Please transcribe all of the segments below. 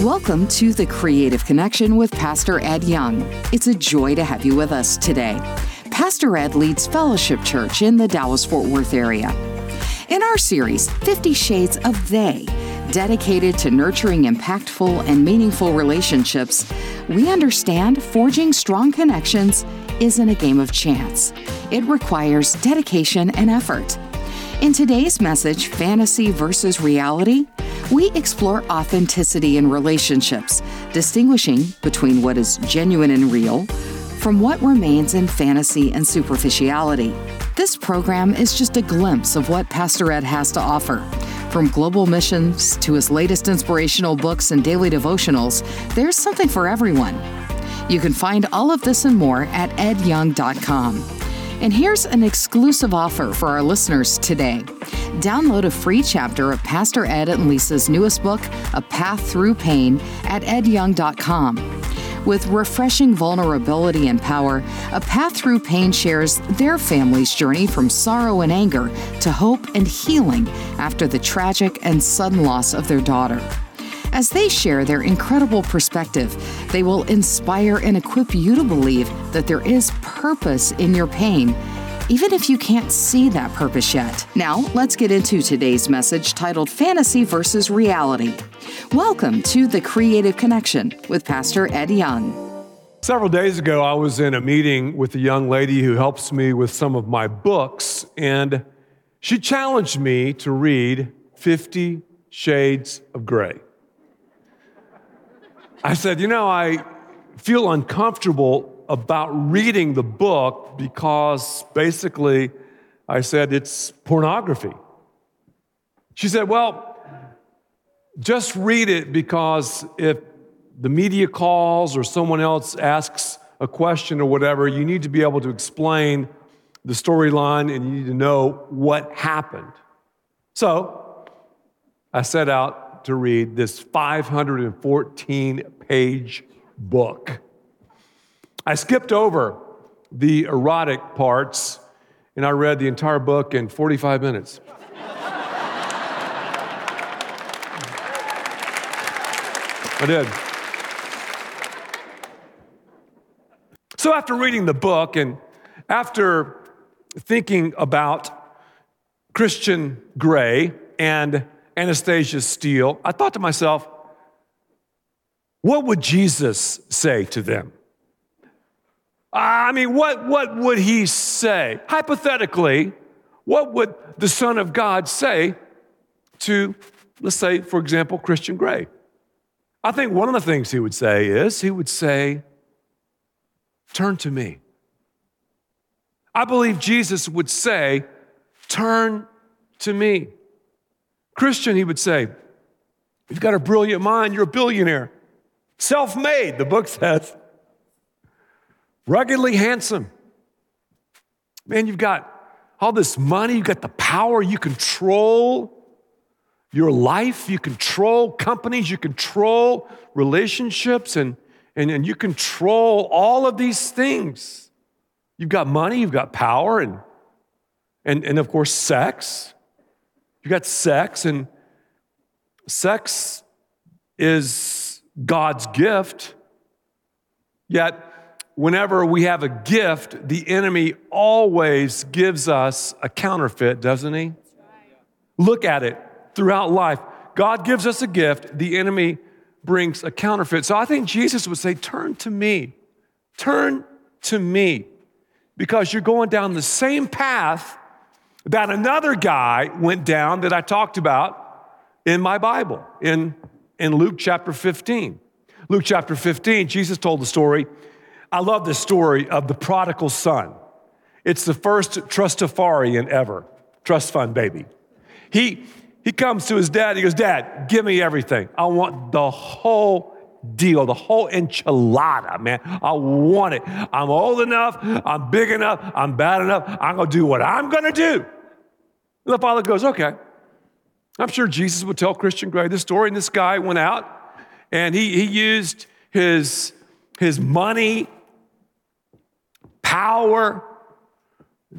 Welcome to The Creative Connection with Pastor Ed Young. It's a joy to have you with us today. Pastor Ed leads Fellowship Church in the Dallas Fort Worth area. In our series, 50 Shades of They, dedicated to nurturing impactful and meaningful relationships, we understand forging strong connections isn't a game of chance. It requires dedication and effort. In today's message, Fantasy versus Reality, we explore authenticity in relationships, distinguishing between what is genuine and real from what remains in fantasy and superficiality. This program is just a glimpse of what Pastor Ed has to offer. From global missions to his latest inspirational books and daily devotionals, there's something for everyone. You can find all of this and more at edyoung.com. And here's an exclusive offer for our listeners today. Download a free chapter of Pastor Ed and Lisa's newest book, A Path Through Pain, at edyoung.com. With refreshing vulnerability and power, A Path Through Pain shares their family's journey from sorrow and anger to hope and healing after the tragic and sudden loss of their daughter. As they share their incredible perspective, they will inspire and equip you to believe that there is purpose in your pain, even if you can't see that purpose yet. Now, let's get into today's message titled Fantasy versus Reality. Welcome to The Creative Connection with Pastor Ed Young. Several days ago, I was in a meeting with a young lady who helps me with some of my books, and she challenged me to read 50 Shades of Grey. I said, You know, I feel uncomfortable about reading the book because basically I said it's pornography. She said, Well, just read it because if the media calls or someone else asks a question or whatever, you need to be able to explain the storyline and you need to know what happened. So I set out to read this 514 page book. I skipped over the erotic parts and I read the entire book in 45 minutes. I did. So, after reading the book and after thinking about Christian Grey and Anastasia Steele, I thought to myself, what would Jesus say to them? I mean, what, what would he say? Hypothetically, what would the Son of God say to, let's say, for example, Christian Grey? I think one of the things he would say is he would say, Turn to me. I believe Jesus would say, Turn to me. Christian, he would say, You've got a brilliant mind, you're a billionaire. Self made, the book says. Ruggedly handsome. Man, you've got all this money, you've got the power, you control your life, you control companies, you control relationships, and, and, and you control all of these things. You've got money, you've got power, and, and, and of course, sex. You've got sex, and sex is God's gift. Yet, whenever we have a gift, the enemy always gives us a counterfeit, doesn't he? Look at it throughout life. God gives us a gift, the enemy brings a counterfeit. So I think Jesus would say, Turn to me. Turn to me. Because you're going down the same path that another guy went down that I talked about in my Bible, in, in Luke chapter 15. Luke chapter 15, Jesus told the story. I love the story of the prodigal son. It's the first trustafarian ever, trust fund baby. He, he comes to his dad, he goes, Dad, give me everything. I want the whole deal, the whole enchilada, man. I want it. I'm old enough, I'm big enough, I'm bad enough. I'm going to do what I'm going to do. And the father goes, okay. I'm sure Jesus would tell Christian Grey this story. And this guy went out and he, he used his, his money, power,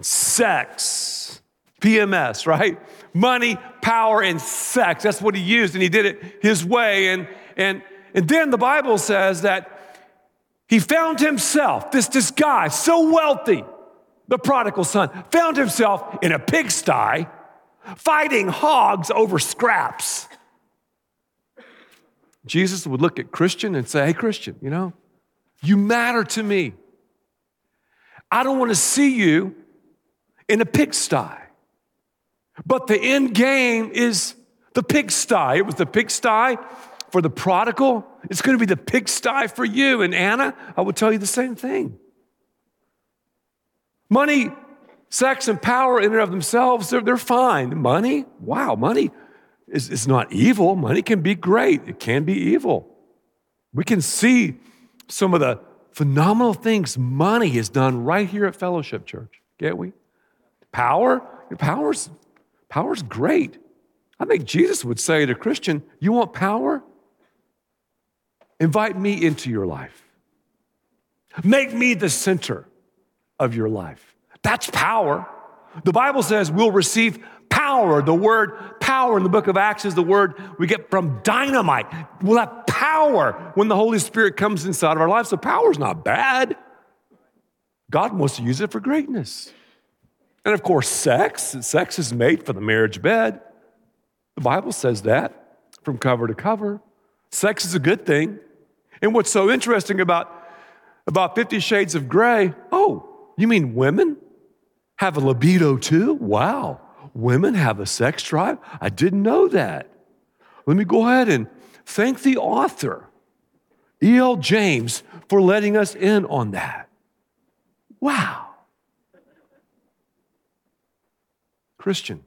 sex, PMS, right? Money, power, and sex. That's what he used. And he did it his way. And, and and then the Bible says that he found himself, this, this guy, so wealthy, the prodigal son, found himself in a pigsty fighting hogs over scraps. Jesus would look at Christian and say, Hey, Christian, you know, you matter to me. I don't want to see you in a pigsty. But the end game is the pigsty. It was the pigsty for the prodigal. It's going to be the pigsty for you. And Ana, I will tell you the same thing. Money, sex, and power in and of themselves, they're, they're fine. Money, wow, money is, is not evil. Money can be great, it can be evil. We can see some of the phenomenal things money has done right here at Fellowship Church, can't we? Power, power's, power's great. I think Jesus would say to Christian, You want power? Invite me into your life. Make me the center of your life. That's power. The Bible says we'll receive power. The word power in the book of Acts is the word we get from dynamite. We'll have power when the Holy Spirit comes inside of our lives. So power is not bad. God wants to use it for greatness. And of course, sex. Sex is made for the marriage bed. The Bible says that from cover to cover. Sex is a good thing. And what's so interesting about, about Fifty Shades of Grey, oh, you mean women have a libido too? Wow. Women have a sex drive? I didn't know that. Let me go ahead and thank the author, E.L. James, for letting us in on that. Wow. Christian,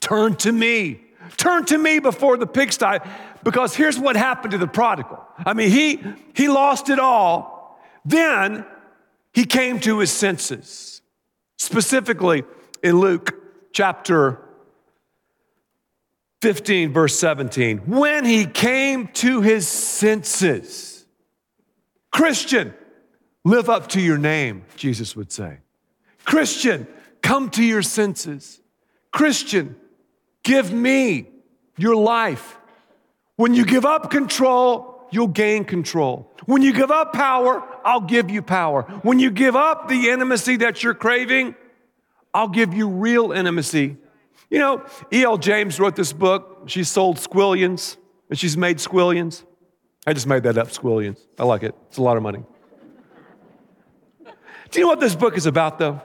turn to me. Turn to me before the pigsty, because here's what happened to the prodigal. I mean, he, he lost it all. Then he came to his senses. Specifically in Luke chapter 15, verse 17. When he came to his senses, Christian, live up to your name, Jesus would say. Christian, come to your senses. Christian, give me your life. When you give up control, you'll gain control. When you give up power, I'll give you power. When you give up the intimacy that you're craving, I'll give you real intimacy. You know, E.L. James wrote this book. She sold squillions and she's made squillions. I just made that up, squillions. I like it, it's a lot of money. Do you know what this book is about, though?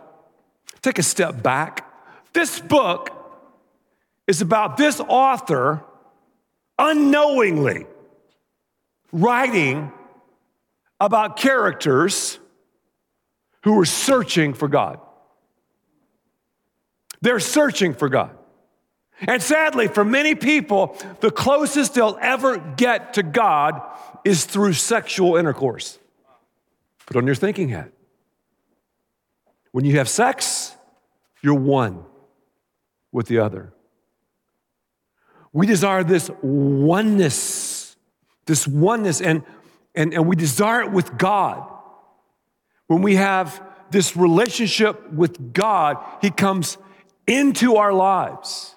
Take a step back. This book is about this author unknowingly writing about characters who were searching for God. They're searching for God. And sadly, for many people, the closest they'll ever get to God is through sexual intercourse. Put on your thinking hat. When you have sex, you're one with the other. We desire this oneness, this oneness, and, and, and we desire it with God. When we have this relationship with God, He comes into our lives.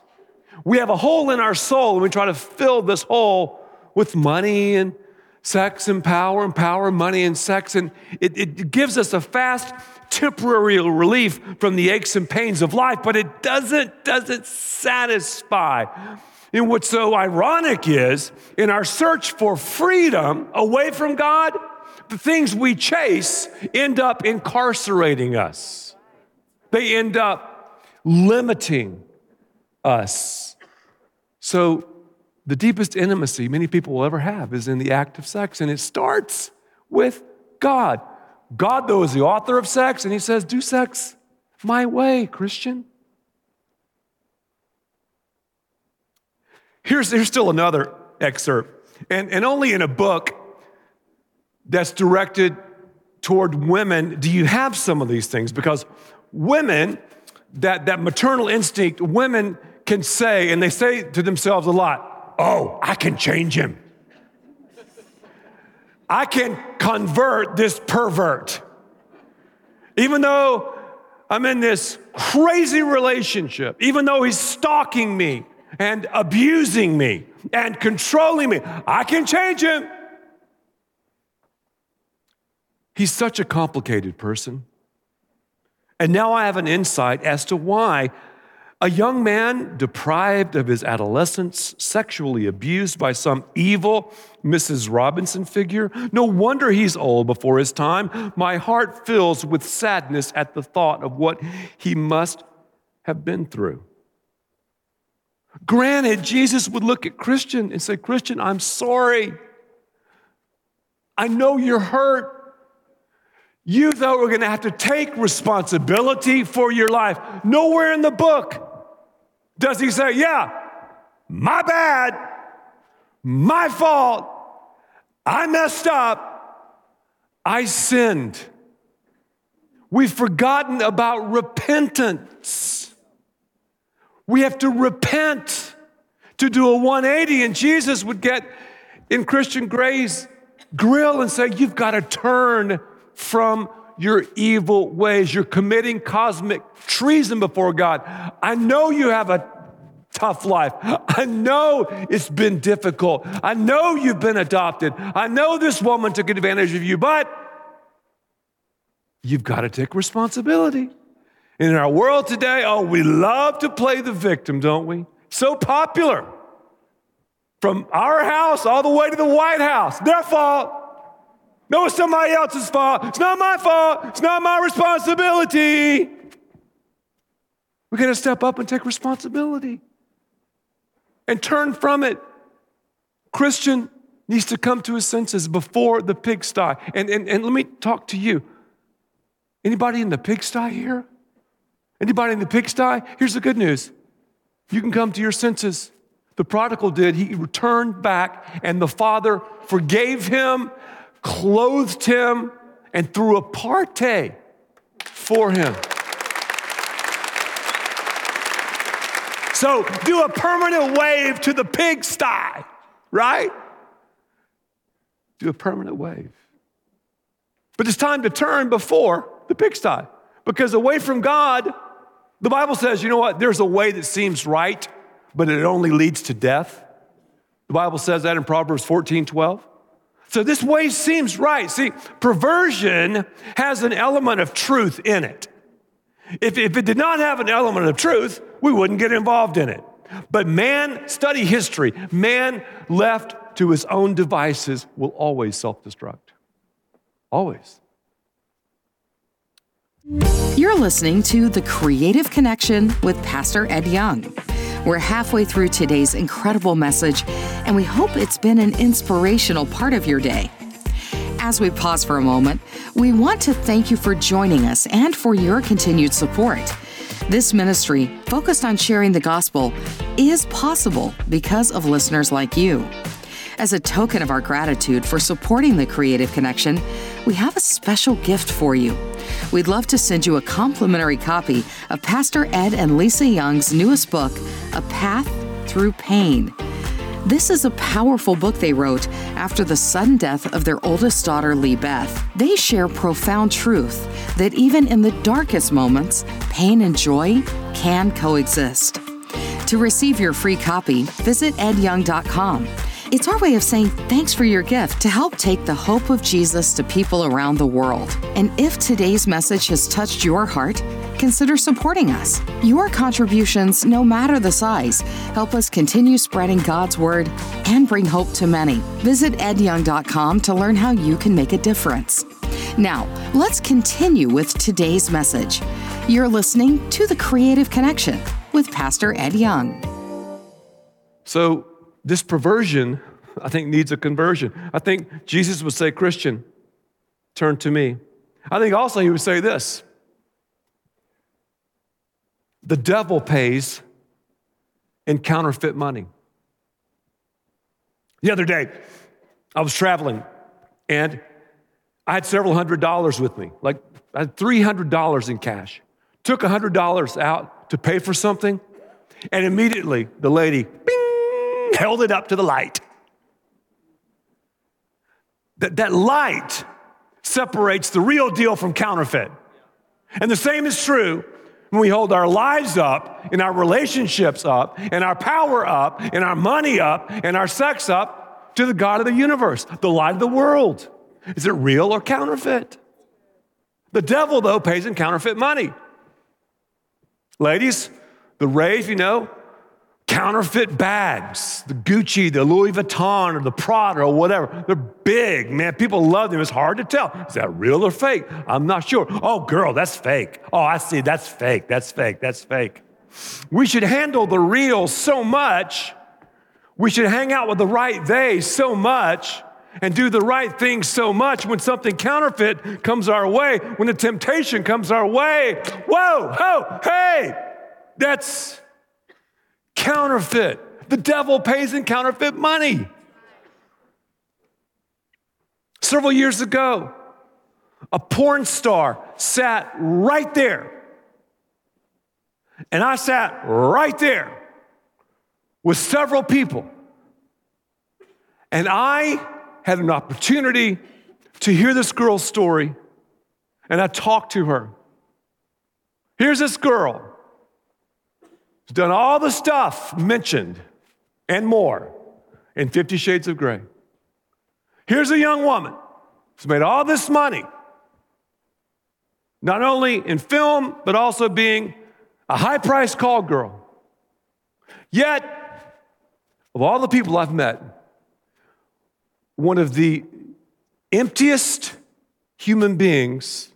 We have a hole in our soul and we try to fill this hole with money and sex and power and power, money and sex. And it, it gives us a fast, temporary relief from the aches and pains of life, but it doesn't, doesn't satisfy. And what's so ironic is in our search for freedom away from God, the things we chase end up incarcerating us. They end up limiting us. So, the deepest intimacy many people will ever have is in the act of sex, and it starts with God. God, though, is the author of sex, and He says, Do sex my way, Christian. Here's, here's still another excerpt, and, and only in a book that's directed toward women do you have some of these things because women that, that maternal instinct women can say, and they say to themselves a lot, oh, I can change him. I can convert this pervert. Even though I'm in this crazy relationship, even though he's stalking me and abusing me, and controlling me. I can change him. He's such a complicated person. And now I have an insight as to why a young man deprived of his adolescence, sexually abused by some evil Mrs. Robinson figure, no wonder he's old before his time. My heart fills with sadness at the thought of what he must have been through. Granted, Jesus would look at Christian and say, Christian, I'm sorry. I know you're hurt. You, though, are going to have to take responsibility for your life. Nowhere in the book does he say, Yeah, my bad, my fault, I messed up, I sinned. We've forgotten about repentance. We have to repent to do a 180, and Jesus would get in Christian Grey's grill and say, You've got to turn from your evil ways. You're committing cosmic treason before God. I know you have a tough life. I know it's been difficult. I know you've been adopted. I know this woman took advantage of you, but you've got to take responsibility. in our world today, oh, we love to play the victim, don't we? So popular. From our house all the way to the White House, their fault. No, it's somebody else's fault. It's not my fault. It's not my responsibility. We got to step up and take responsibility and turn from it. Christian needs to come to his senses before the pigsty. And, and, and let me talk to you. Anybody in the pigsty here? Anybody in the pigsty? Here's the good news you can come to your senses. The prodigal did. He returned back, and the father forgave him clothed him, and threw a party for him. So do a permanent wave to the pigsty, right? Do a permanent wave. But it's time to turn before the pigsty because away from God, the Bible says, you know what? There's a way that seems right, but it only leads to death. The Bible says that in Proverbs 14 12. So this way seems right. See, perversion has an element of truth in it. If, if it did not have an element of truth, we wouldn't get involved in it. But man, study history, man left to his own devices will always self destruct. Always. You're listening to The Creative Connection with Pastor Ed Young. We're halfway through today's incredible message, and we hope it's been an inspirational part of your day. As we pause for a moment, we want to thank you for joining us and for your continued support. This ministry, focused on sharing the gospel, is possible because of listeners like you. As a token of our gratitude for supporting the Creative Connection, we have a special gift for you. We'd love to send you a complimentary copy of Pastor Ed and Lisa Young's newest book, A Path Through Pain. This is a powerful book they wrote after the sudden death of their oldest daughter, Lee Beth. They share profound truth that even in the darkest moments, pain and joy can coexist. To receive your free copy, visit edyoung.com. It's our way of saying thanks for your gift to help take the hope of Jesus to people around the world. And if today's message has touched your heart, consider supporting us. Your contributions, no matter the size, help us continue spreading God's word and bring hope to many. Visit edyoung.com to learn how you can make a difference. Now, let's continue with today's message. You're listening to The Creative Connection with Pastor Ed Young. So, this perversion, I think, needs a conversion. I think Jesus would say, Christian, turn to me. I think also he would say this the devil pays in counterfeit money. The other day, I was traveling and I had several hundred dollars with me, like I had $300 in cash. Took $100 out to pay for something, and immediately the lady, bing, held it up to the light. That, that light separates the real deal from counterfeit. And the same is true When we hold our lives up and our relationships up and our power up and our money up and our sex up to the God of the universe, the light of the world. Is it real or counterfeit? The devil, though, pays in counterfeit money. Ladies, the rave, you know, counterfeit bags, the Gucci, the Louis Vuitton, or the Prada, or whatever. They're big, man. People love them. It's hard to tell. Is that real or fake? I'm not sure. Oh, girl, that's fake. Oh, I see. That's fake. That's fake. That's fake. We should handle the real so much. We should hang out with the right they so much and do the right thing so much when something counterfeit comes our way, when the temptation comes our way. Whoa, oh, hey, that's counterfeit. The devil pays in counterfeit money. Several years ago, a porn star sat right there. And I sat right there with several people. And I had an opportunity to hear this girl's story, and I talked to her. Here's this girl who's done all the stuff mentioned and more in Fifty Shades of Grey. Here's a young woman who's made all this money, not only in film, but also being a high priced call girl. Yet, of all the people I've met, one of the emptiest human beings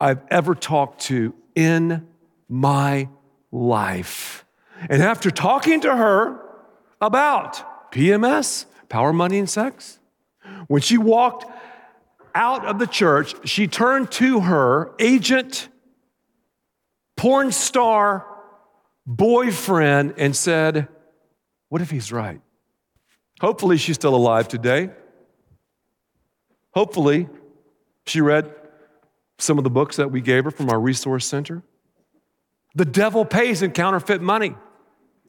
I've ever talked to in my life. And after talking to her about PMS, power, money, and sex, when she walked out of the church, she turned to her agent, porn star boyfriend, and said, What if he's right? Hopefully, she's still alive today. Hopefully, she read some of the books that we gave her from our resource center. The devil pays in counterfeit money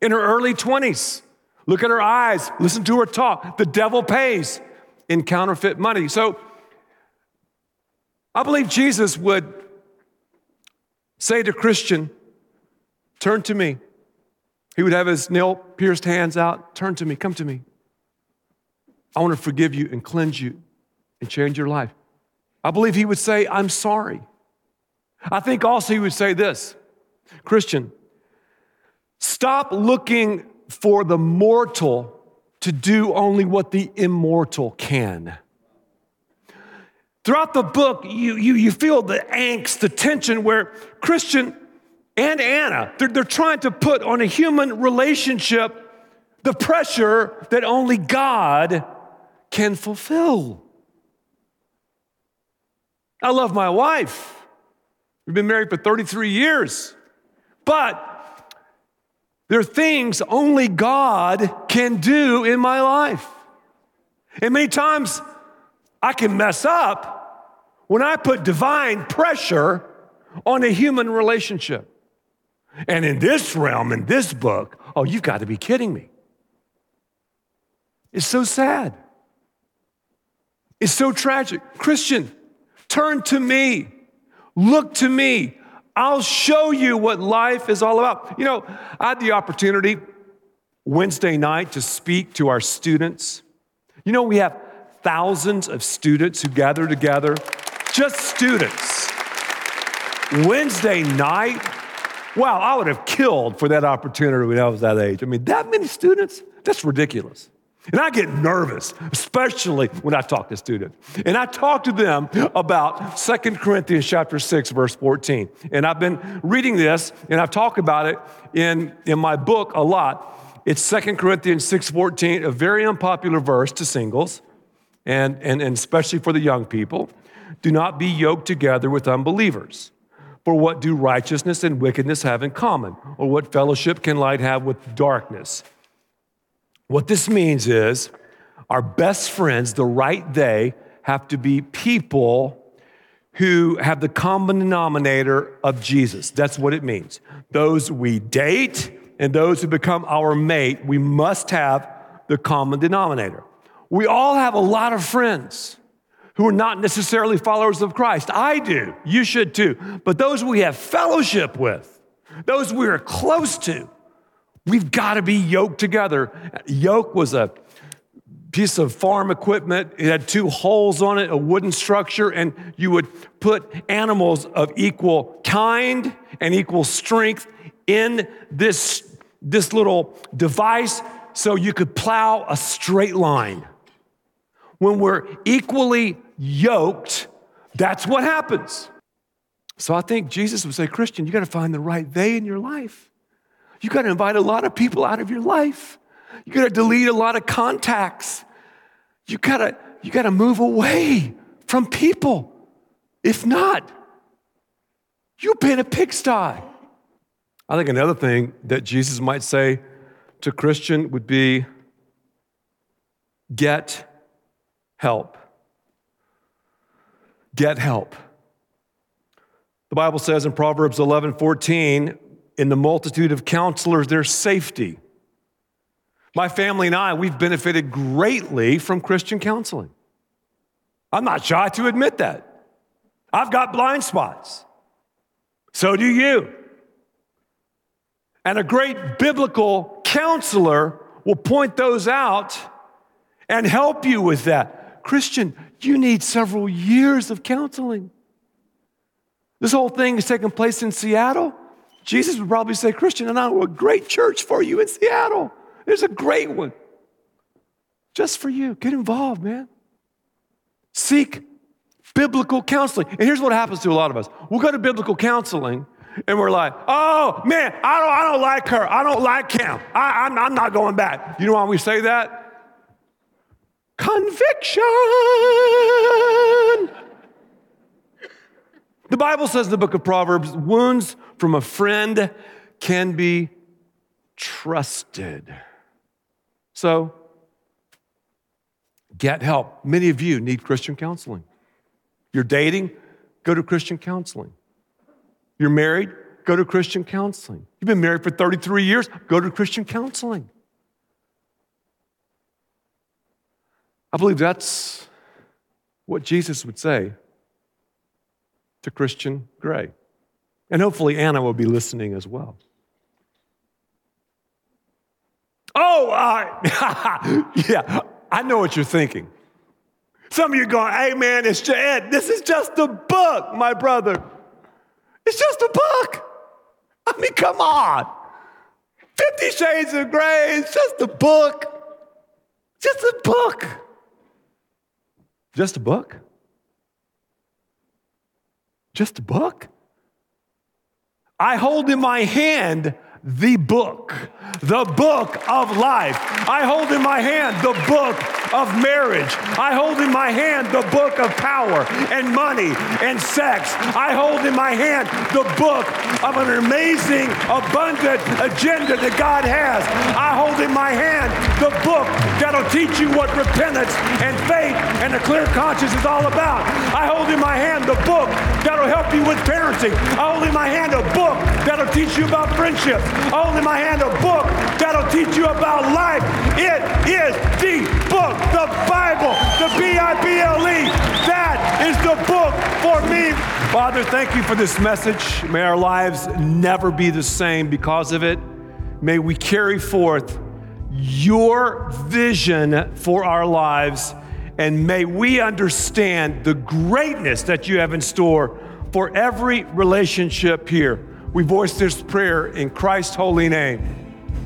in her early 20s. Look at her eyes, listen to her talk. The devil pays in counterfeit money. So I believe Jesus would say to Christian, Turn to me. He would have his nail pierced hands out, Turn to me, come to me. I want to forgive you and cleanse you and change your life. I believe he would say, I'm sorry. I think also he would say this Christian, stop looking for the mortal to do only what the immortal can. Throughout the book, you, you, you feel the angst, the tension where Christian and Ana, they're, they're trying to put on a human relationship the pressure that only God can fulfill. I love my wife. We've been married for 33 years. But there are things only God can do in my life. And many times I can mess up when I put divine pressure on a human relationship. And in this realm, in this book, oh, you've got to be kidding me. It's so sad. It's so tragic. Christian, turn to me. Look to me. I'll show you what life is all about. You know, I had the opportunity Wednesday night to speak to our students. You know, we have thousands of students who gather together, just students. Wednesday night, wow, I would have killed for that opportunity when I was that age. I mean, that many students? That's ridiculous. And I get nervous, especially when I talk to students. And I talk to them about Second Corinthians chapter 6, verse 14. And I've been reading this, and I've talked about it in, in my book a lot. It's Second Corinthians 6, 14, a very unpopular verse to singles, and, and, and especially for the young people. Do not be yoked together with unbelievers. For what do righteousness and wickedness have in common? Or what fellowship can light have with darkness? What this means is our best friends, the right they, have to be people who have the common denominator of Jesus. That's what it means. Those we date and those who become our mate, we must have the common denominator. We all have a lot of friends who are not necessarily followers of Christ. I do. You should too. But those we have fellowship with, those we are close to, we've got to be yoked together. Yoke was a piece of farm equipment. It had two holes on it, a wooden structure, and you would put animals of equal kind and equal strength in this, this little device so you could plow a straight line. When we're equally yoked, that's what happens. So I think Jesus would say, Christian, you got to find the right they in your life. You got to invite a lot of people out of your life. You got to delete a lot of contacts. You got to you got to move away from people. If not, you've been a pigsty. I think another thing that Jesus might say to Christian would be get help. Get help. The Bible says in Proverbs 11 14, in the multitude of counselors, there's safety. My family and I, we've benefited greatly from Christian counseling. I'm not shy to admit that. I've got blind spots. So do you. And a great biblical counselor will point those out and help you with that. Christian, you need several years of counseling. This whole thing is taking place in Seattle. Jesus would probably say, Christian, and I know a great church for you in Seattle. There's a great one just for you. Get involved, man. Seek biblical counseling. And here's what happens to a lot of us we'll go to biblical counseling and we're like, oh man, I don't, I don't like her. I don't like him. I, I'm, I'm not going back. You know why we say that? Conviction. The Bible says in the book of Proverbs, wounds from a friend can be trusted. So, get help. Many of you need Christian counseling. You're dating, go to Christian counseling. You're married, go to Christian counseling. You've been married for 33 years, go to Christian counseling. I believe that's what Jesus would say to Christian Grey. And hopefully, Ana will be listening as well. Oh, uh, yeah, I know what you're thinking. Some of you going, hey man, it's just, Ed, this is just a book, my brother. It's just a book. I mean, come on. Fifty Shades of Grey, it's just a book. Just a book. Just a book? Just a book? I hold in my hand the book, the book of life. I hold in my hand the book of marriage. I hold in my hand the book of power and money and sex. I hold in my hand the book of an amazing, abundant agenda that God has. I hold in my hand the book that'll teach you what repentance and faith and a clear conscience is all about. I hold in my hand the book that'll help you with parenting. I hold in my hand a book that'll teach you about friendships. Hold in my hand a book that'll teach you about life. It is the book, the Bible, the B I B L E. That is the book for me. Father, thank you for this message. May our lives never be the same because of it. May we carry forth your vision for our lives, and may we understand the greatness that you have in store for every relationship here. We voice this prayer in Christ's holy name.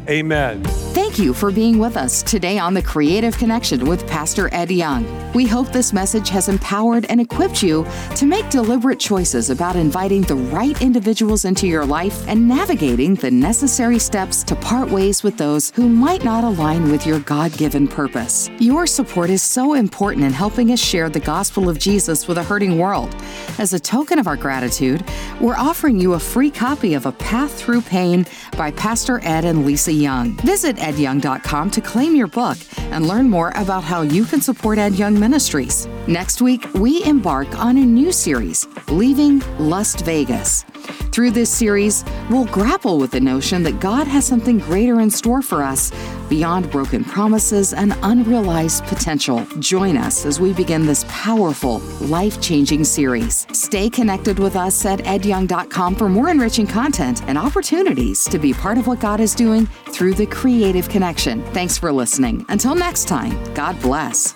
Amen. Thank you for being with us today on The Creative Connection with Pastor Ed Young. We hope this message has empowered and equipped you to make deliberate choices about inviting the right individuals into your life and navigating the necessary steps to part ways with those who might not align with your God given purpose. Your support is so important in helping us share the gospel of Jesus with a hurting world. As a token of our gratitude, we're offering you a free copy of A Path Through Pain by Pastor Ed and Lisa Young. Visit edyoung.com to claim your book and learn more about how you can support Ed Young Ministries. Next week, we embark on a new series, Leaving Lust Vegas. Through this series, we'll grapple with the notion that God has something greater in store for us beyond broken promises and unrealized potential. Join us as we begin this powerful, life changing series. Stay connected with us at edyoung.com for more enriching content and opportunities to be part of what God is doing through the creative connection. Thanks for listening. Until next time, God bless.